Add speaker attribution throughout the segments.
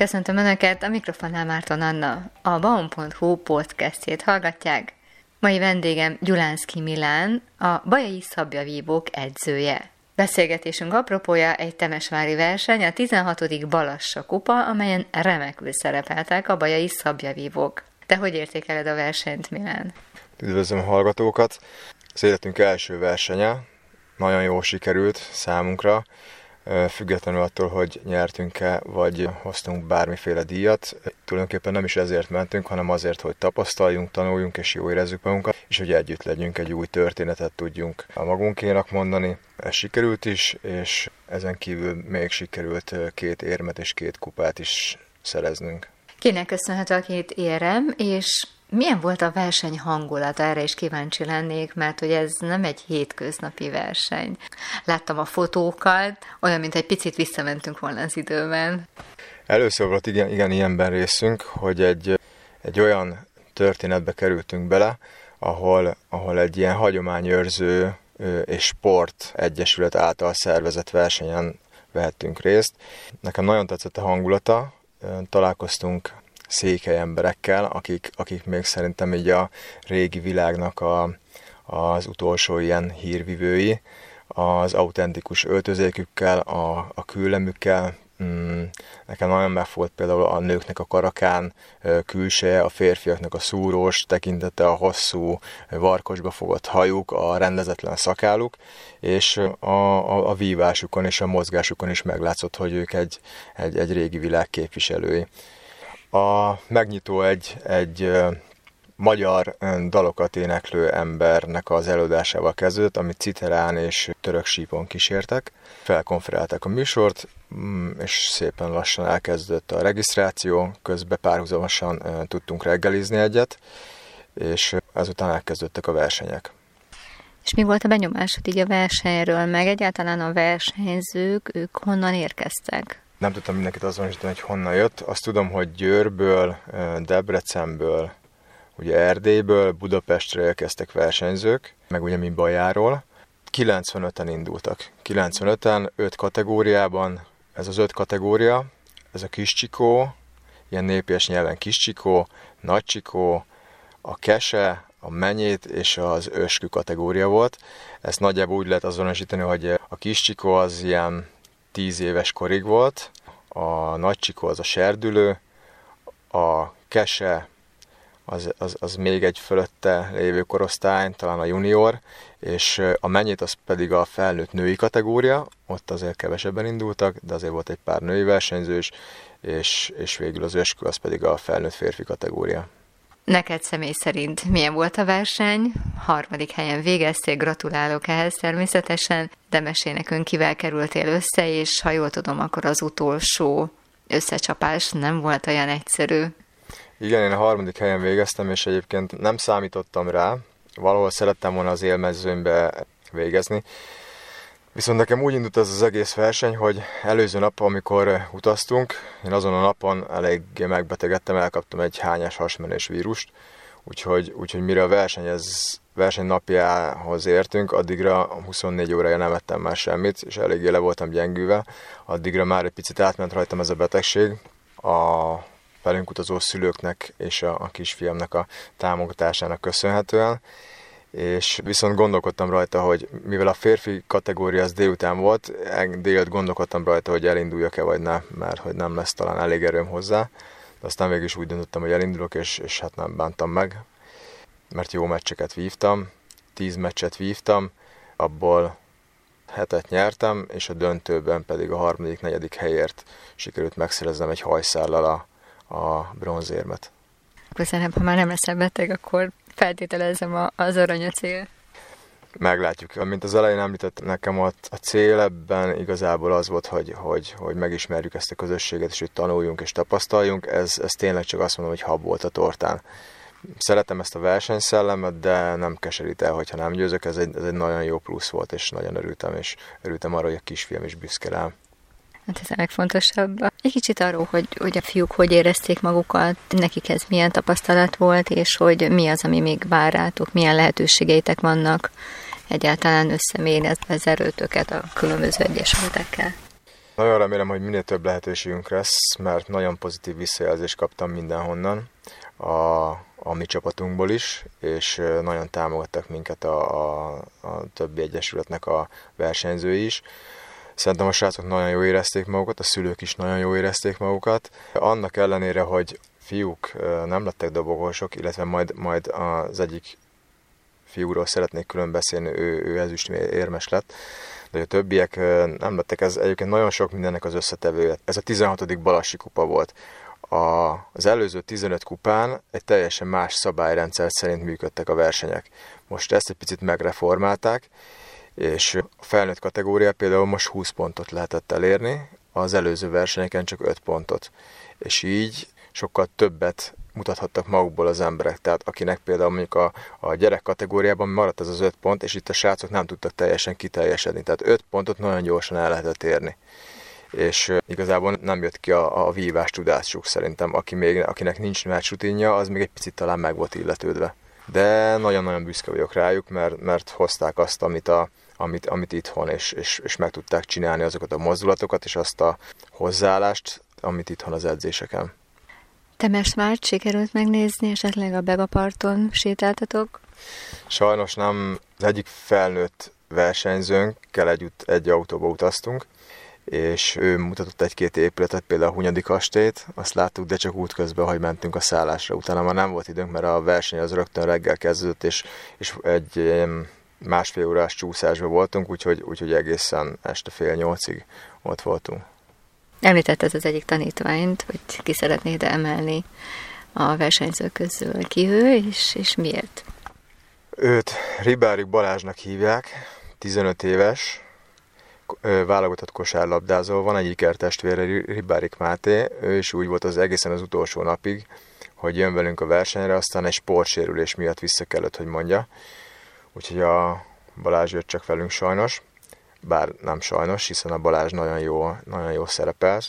Speaker 1: Köszöntöm Önöket, a mikrofonnál Márton Anna. A baum.hu podcastjét hallgatják. Mai vendégem Gyulánszki Milán, a Bajai Szabjavívók edzője. Beszélgetésünk apropója egy temesvári verseny, a 16. Balassa kupa, amelyen remekül szerepeltek a Bajai Szabjavívók. Te hogy értékeled a versenyt, Milán?
Speaker 2: Üdvözlöm a hallgatókat! Az életünk első versenye, nagyon jól sikerült számunkra függetlenül attól, hogy nyertünk-e, vagy hoztunk bármiféle díjat. Tulajdonképpen nem is ezért mentünk, hanem azért, hogy tapasztaljunk, tanuljunk és jó érezzük magunkat, és hogy együtt legyünk, egy új történetet tudjunk a magunkénak mondani. Ez sikerült is, és ezen kívül még sikerült két érmet és két kupát is szereznünk.
Speaker 1: Kinek köszönhető a két érem, és milyen volt a verseny hangulata? Erre is kíváncsi lennék, mert hogy ez nem egy hétköznapi verseny. Láttam a fotókat, olyan, mint egy picit visszamentünk volna az időben.
Speaker 2: Először volt igen, igen ilyenben részünk, hogy egy, egy olyan történetbe kerültünk bele, ahol, ahol egy ilyen hagyományőrző és sport egyesület által szervezett versenyen vehettünk részt. Nekem nagyon tetszett a hangulata, találkoztunk székely emberekkel, akik, akik még szerintem így a régi világnak a, az utolsó ilyen hírvivői, az autentikus öltözékükkel, a, a küllemükkel, Mm, nekem nagyon megfolt például a nőknek a karakán külseje, a férfiaknak a szúrós tekintete, a hosszú varkosba fogott hajuk, a rendezetlen szakáluk, és a, a, a vívásukon és a mozgásukon is meglátszott, hogy ők egy, egy, egy régi világ képviselői. A megnyitó egy, egy magyar dalokat éneklő embernek az előadásával kezdődött, amit citerán és török sípon kísértek. Felkonferálták a műsort, mm, és szépen lassan elkezdődött a regisztráció, közben párhuzamosan tudtunk reggelizni egyet, és ezután elkezdődtek a versenyek.
Speaker 1: És mi volt a benyomásod így a versenyről, meg egyáltalán a versenyzők, ők honnan érkeztek?
Speaker 2: nem tudtam mindenkit azonosítani, hogy honnan jött. Azt tudom, hogy Győrből, Debrecenből, ugye Erdélyből, Budapestre érkeztek versenyzők, meg ugye mi Bajáról. 95-en indultak. 95-en, 5 kategóriában. Ez az 5 kategória, ez a kis csikó, ilyen népies nyelven kis csikó, nagy csikó, a kese, a menyét és az őskü kategória volt. Ezt nagyjából úgy lehet azonosítani, hogy a kis csikó az ilyen 10 éves korig volt, a nagy csikó az a serdülő, a kese az, az, az még egy fölötte lévő korosztály, talán a junior, és a mennyit az pedig a felnőtt női kategória, ott azért kevesebben indultak, de azért volt egy pár női versenyző is, és, és végül az öskü az pedig a felnőtt férfi kategória.
Speaker 1: Neked személy szerint milyen volt a verseny? Harmadik helyen végeztél, gratulálok ehhez természetesen, de mesélj nekünk, kivel kerültél össze, és ha jól tudom, akkor az utolsó összecsapás nem volt olyan egyszerű.
Speaker 2: Igen, én a harmadik helyen végeztem, és egyébként nem számítottam rá, valahol szerettem volna az élmezőnybe végezni, Viszont nekem úgy indult ez az egész verseny, hogy előző nap, amikor utaztunk, én azon a napon elég megbetegedtem, elkaptam egy hányás hasmenés vírust, úgyhogy, úgyhogy mire a verseny, ez, verseny napjához értünk, addigra 24 órája nem ettem már semmit, és eléggé le voltam gyengülve, addigra már egy picit átment rajtam ez a betegség. A velünk utazó szülőknek és a, a kisfiamnak a támogatásának köszönhetően, és viszont gondolkodtam rajta, hogy mivel a férfi kategória az délután volt, délt gondolkodtam rajta, hogy elinduljak-e vagy ne, mert hogy nem lesz talán elég erőm hozzá, de aztán végig is úgy döntöttem, hogy elindulok, és, és hát nem bántam meg, mert jó meccseket vívtam, tíz meccset vívtam, abból hetet nyertem, és a döntőben pedig a harmadik, negyedik helyért sikerült megszereznem egy hajszállal a, a bronzérmet.
Speaker 1: Köszönöm, ha már nem leszel beteg, akkor feltételezem az arany a cél.
Speaker 2: Meglátjuk. Mint az elején említett nekem, a, a cél ebben igazából az volt, hogy, hogy, hogy megismerjük ezt a közösséget, és hogy tanuljunk és tapasztaljunk. Ez, ez tényleg csak azt mondom, hogy hab volt a tortán. Szeretem ezt a versenyszellemet, de nem keserít el, hogyha nem győzök. Ez egy, ez egy nagyon jó plusz volt, és nagyon örültem, és örültem arra, hogy a kisfiam is büszke rám.
Speaker 1: Hát ez a legfontosabb. Egy kicsit arról, hogy, hogy a fiúk hogy érezték magukat, nekik ez milyen tapasztalat volt, és hogy mi az, ami még vár rátok, milyen lehetőségeitek vannak egyáltalán összemérni az erőtöket a különböző egyesületekkel.
Speaker 2: Nagyon remélem, hogy minél több lehetőségünk lesz, mert nagyon pozitív visszajelzést kaptam mindenhonnan, a, a mi csapatunkból is, és nagyon támogattak minket a, a, a többi egyesületnek a versenyzői is. Szerintem a srácok nagyon jó érezték magukat, a szülők is nagyon jó érezték magukat. Annak ellenére, hogy fiúk nem lettek dobogósok, illetve majd, majd az egyik fiúról szeretnék külön beszélni, ő, ő ezüst érmes lett, de a többiek nem lettek. Ez egyébként nagyon sok mindennek az összetevője. Ez a 16. Balassi kupa volt. A, az előző 15 kupán egy teljesen más szabályrendszer szerint működtek a versenyek. Most ezt egy picit megreformálták, és a felnőtt kategória például most 20 pontot lehetett elérni, az előző versenyeken csak 5 pontot. És így sokkal többet mutathattak magukból az emberek. Tehát akinek például mondjuk a, a gyerek kategóriában maradt ez az 5 pont, és itt a srácok nem tudtak teljesen kiteljesedni. Tehát 5 pontot nagyon gyorsan el lehetett érni. És igazából nem jött ki a, a vívás tudásuk szerintem. Aki még, akinek nincs rutinja, az még egy picit talán meg volt illetődve. De nagyon-nagyon büszke vagyok rájuk, mert, mert hozták azt, amit a, amit, amit itthon, és, és, és meg tudták csinálni azokat a mozdulatokat, és azt a hozzáállást, amit itthon az edzéseken.
Speaker 1: Temesvárt sikerült megnézni, esetleg a Begaparton sétáltatok?
Speaker 2: Sajnos nem. Az egyik felnőtt versenyzőnkkel együtt egy autóba utaztunk, és ő mutatott egy-két épületet, például a Hunyadi kastélyt, azt láttuk, de csak útközben, hogy mentünk a szállásra. Utána már nem volt időnk, mert a verseny az rögtön reggel kezdődött, és, és egy másfél órás csúszásban voltunk, úgyhogy, úgyhogy egészen este fél nyolcig ott voltunk.
Speaker 1: Említett ez az egyik tanítványt, hogy ki szeretnéd emelni a versenyzők közül. Ki ő, és, és miért?
Speaker 2: Őt Ribárik Balázsnak hívják, 15 éves, válogatott kosárlabdázó, van egy ikertestvére, Ribárik Máté, ő is úgy volt az egészen az utolsó napig, hogy jön velünk a versenyre, aztán egy sportsérülés miatt vissza kellett, hogy mondja. Úgyhogy a Balázs jött csak velünk sajnos, bár nem sajnos, hiszen a Balázs nagyon jó, nagyon jó szerepel.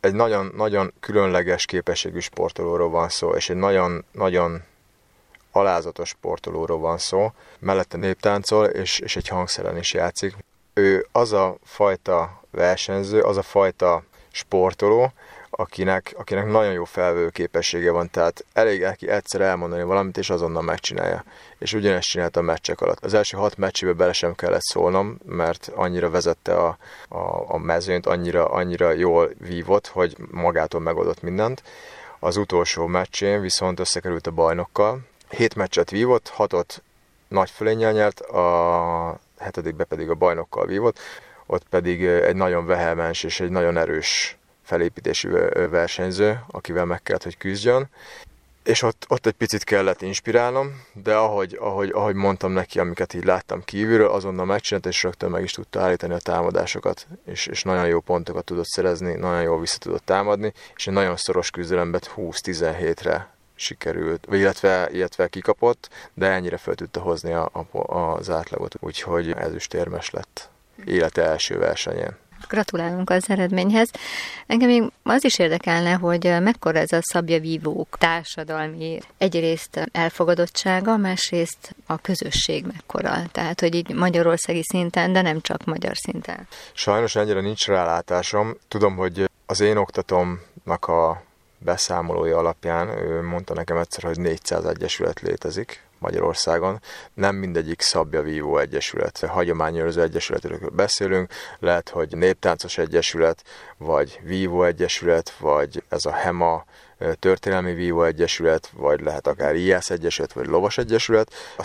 Speaker 2: Egy nagyon, nagyon különleges képességű sportolóról van szó, és egy nagyon, nagyon alázatos sportolóról van szó. Mellette néptáncol, és, és egy hangszeren is játszik. Ő az a fajta versenyző, az a fajta sportoló, akinek, akinek nagyon jó felvő képessége van, tehát elég neki egyszer elmondani valamit, és azonnal megcsinálja. És ugyanezt csinálta a meccsek alatt. Az első hat meccsébe bele sem kellett szólnom, mert annyira vezette a, a, a mezőnyt, annyira, annyira jól vívott, hogy magától megoldott mindent. Az utolsó meccsén viszont összekerült a bajnokkal. Hét meccset vívott, hatot nagy fölénnyel nyert, a hetedikbe pedig a bajnokkal vívott, ott pedig egy nagyon vehelmens és egy nagyon erős felépítési versenyző, akivel meg kellett, hogy küzdjön. És ott, ott egy picit kellett inspirálnom, de ahogy, ahogy, ahogy mondtam neki, amiket így láttam kívülről, azonnal megcsinált, és rögtön meg is tudta állítani a támadásokat, és, és nagyon jó pontokat tudott szerezni, nagyon jól vissza tudott támadni, és egy nagyon szoros küzdelemben 20-17-re sikerült, vagy illetve, illetve kikapott, de ennyire fel tudta hozni a, a, az átlagot, úgyhogy ezüstérmes lett élete első versenyén.
Speaker 1: Gratulálunk az eredményhez. Engem még az is érdekelne, hogy mekkora ez a szabja vívók társadalmi egyrészt elfogadottsága, másrészt a közösség mekkora. Tehát, hogy így magyarországi szinten, de nem csak magyar szinten.
Speaker 2: Sajnos ennyire nincs rálátásom. Tudom, hogy az én oktatomnak a beszámolója alapján ő mondta nekem egyszer, hogy 400 egyesület létezik Magyarországon. Nem mindegyik szabjavívó egyesület, hagyományőrző egyesületről beszélünk, lehet, hogy néptáncos egyesület, vagy vívó egyesület, vagy ez a HEMA, történelmi vívó egyesület, vagy lehet akár IASZ egyesület, vagy lovas egyesület. A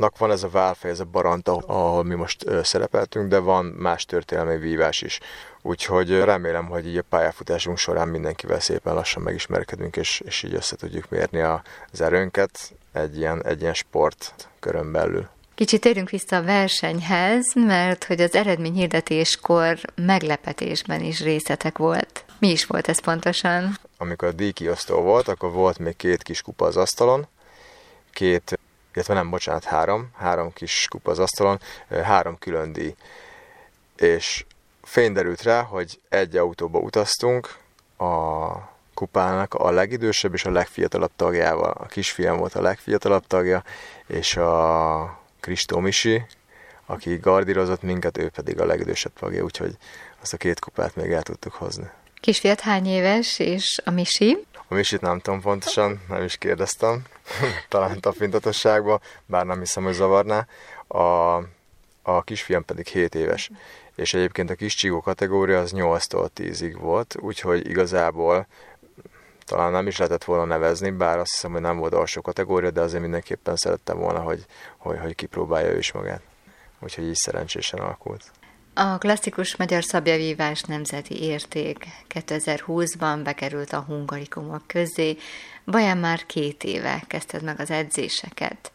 Speaker 2: szabjavívók van ez a válfej, ez a baranta, ahol mi most szerepeltünk, de van más történelmi vívás is. Úgyhogy remélem, hogy így a pályafutásunk során mindenkivel szépen lassan megismerkedünk, és, és így össze tudjuk mérni az erőnket egy ilyen, egy ilyen sport körön belül.
Speaker 1: Kicsit térjünk vissza a versenyhez, mert hogy az eredményhirdetéskor meglepetésben is részletek volt. Mi is volt ez pontosan?
Speaker 2: Amikor a díjkiosztó volt, akkor volt még két kis kupa az asztalon, két, illetve nem, bocsánat, három, három kis kupa az asztalon, három külön díj. És fény derült rá, hogy egy autóba utaztunk, a kupának a legidősebb és a legfiatalabb tagjával. A kisfiam volt a legfiatalabb tagja, és a Kristó Misi, aki gardírozott minket, ő pedig a legidősebb tagja, úgyhogy azt a két kupát még el tudtuk hozni.
Speaker 1: Kisfiat hány éves, és a Misi?
Speaker 2: A Misit nem tudom pontosan, nem is kérdeztem, talán tapintatosságban, bár nem hiszem, hogy zavarná. A, a kisfiam pedig 7 éves, és egyébként a kis csigó kategória az 8-tól 10-ig volt, úgyhogy igazából talán nem is lehetett volna nevezni, bár azt hiszem, hogy nem volt alsó kategória, de azért mindenképpen szerettem volna, hogy, hogy, hogy kipróbálja ő is magát. Úgyhogy így szerencsésen alakult.
Speaker 1: A klasszikus magyar szabjavívás nemzeti érték 2020-ban bekerült a hungarikumok közé, vajon már két éve kezdted meg az edzéseket.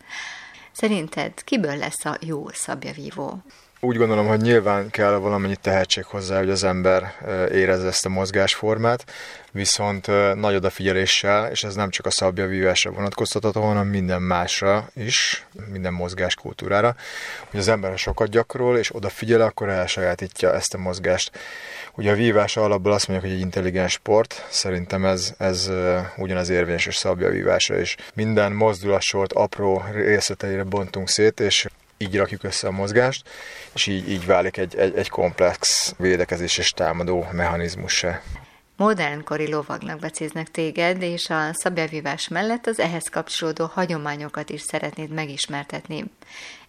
Speaker 1: Szerinted kiből lesz a jó szabjavívó?
Speaker 2: Úgy gondolom, hogy nyilván kell valamennyi tehetség hozzá, hogy az ember érezze ezt a mozgásformát, viszont nagy odafigyeléssel, és ez nem csak a szabjavívásra vonatkoztatható, hanem minden másra is, minden mozgáskultúrára, hogy az ember sokat gyakorol, és odafigyel, akkor elsajátítja ezt a mozgást. Ugye a vívás alapból azt mondják, hogy egy intelligens sport, szerintem ez, ez ugyanaz érvényes és szabjavívásra is. Minden mozdulatsort apró részleteire bontunk szét, és így rakjuk össze a mozgást, és így, így válik egy, egy, egy komplex védekezés és támadó mechanizmussá.
Speaker 1: Modernkori lovagnak becéznek téged, és a szabjavívás mellett az ehhez kapcsolódó hagyományokat is szeretnéd megismertetni.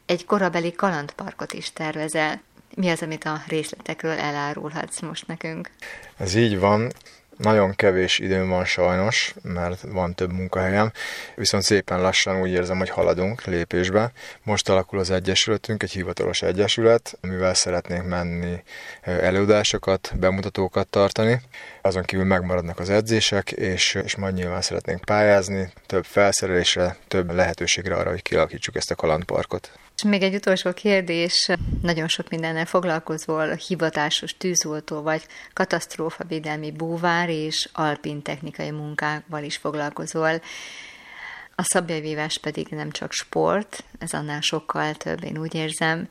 Speaker 1: Egy korabeli kalandparkot is tervezel. Mi az, amit a részletekről elárulhatsz most nekünk?
Speaker 2: Ez így van. Nagyon kevés időm van sajnos, mert van több munkahelyem, viszont szépen lassan úgy érzem, hogy haladunk lépésbe. Most alakul az Egyesületünk, egy hivatalos egyesület, amivel szeretnénk menni előadásokat, bemutatókat tartani. Azon kívül megmaradnak az edzések, és, és majd nyilván szeretnénk pályázni, több felszerelésre, több lehetőségre arra, hogy kialakítsuk ezt a kalandparkot.
Speaker 1: És még egy utolsó kérdés, nagyon sok mindennel foglalkozol, hivatásos tűzoltó vagy katasztrófavédelmi búvár és alpin technikai munkákkal is foglalkozol. A szabjavívás pedig nem csak sport, ez annál sokkal több, én úgy érzem.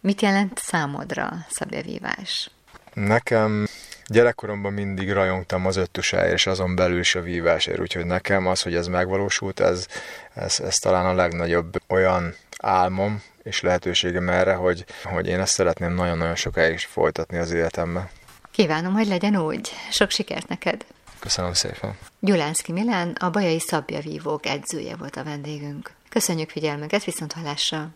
Speaker 1: Mit jelent számodra szabjavívás?
Speaker 2: Nekem gyerekkoromban mindig rajongtam az öttusáért, és azon belül is a vívásért, úgyhogy nekem az, hogy ez megvalósult, ez, ez, ez talán a legnagyobb olyan álmom és lehetőségem erre, hogy, hogy én ezt szeretném nagyon-nagyon sokáig is folytatni az életemben.
Speaker 1: Kívánom, hogy legyen úgy. Sok sikert neked!
Speaker 2: Köszönöm szépen!
Speaker 1: Gyulánszki Milán, a Bajai Szabjavívók edzője volt a vendégünk. Köszönjük figyelmüket, viszont hallásra!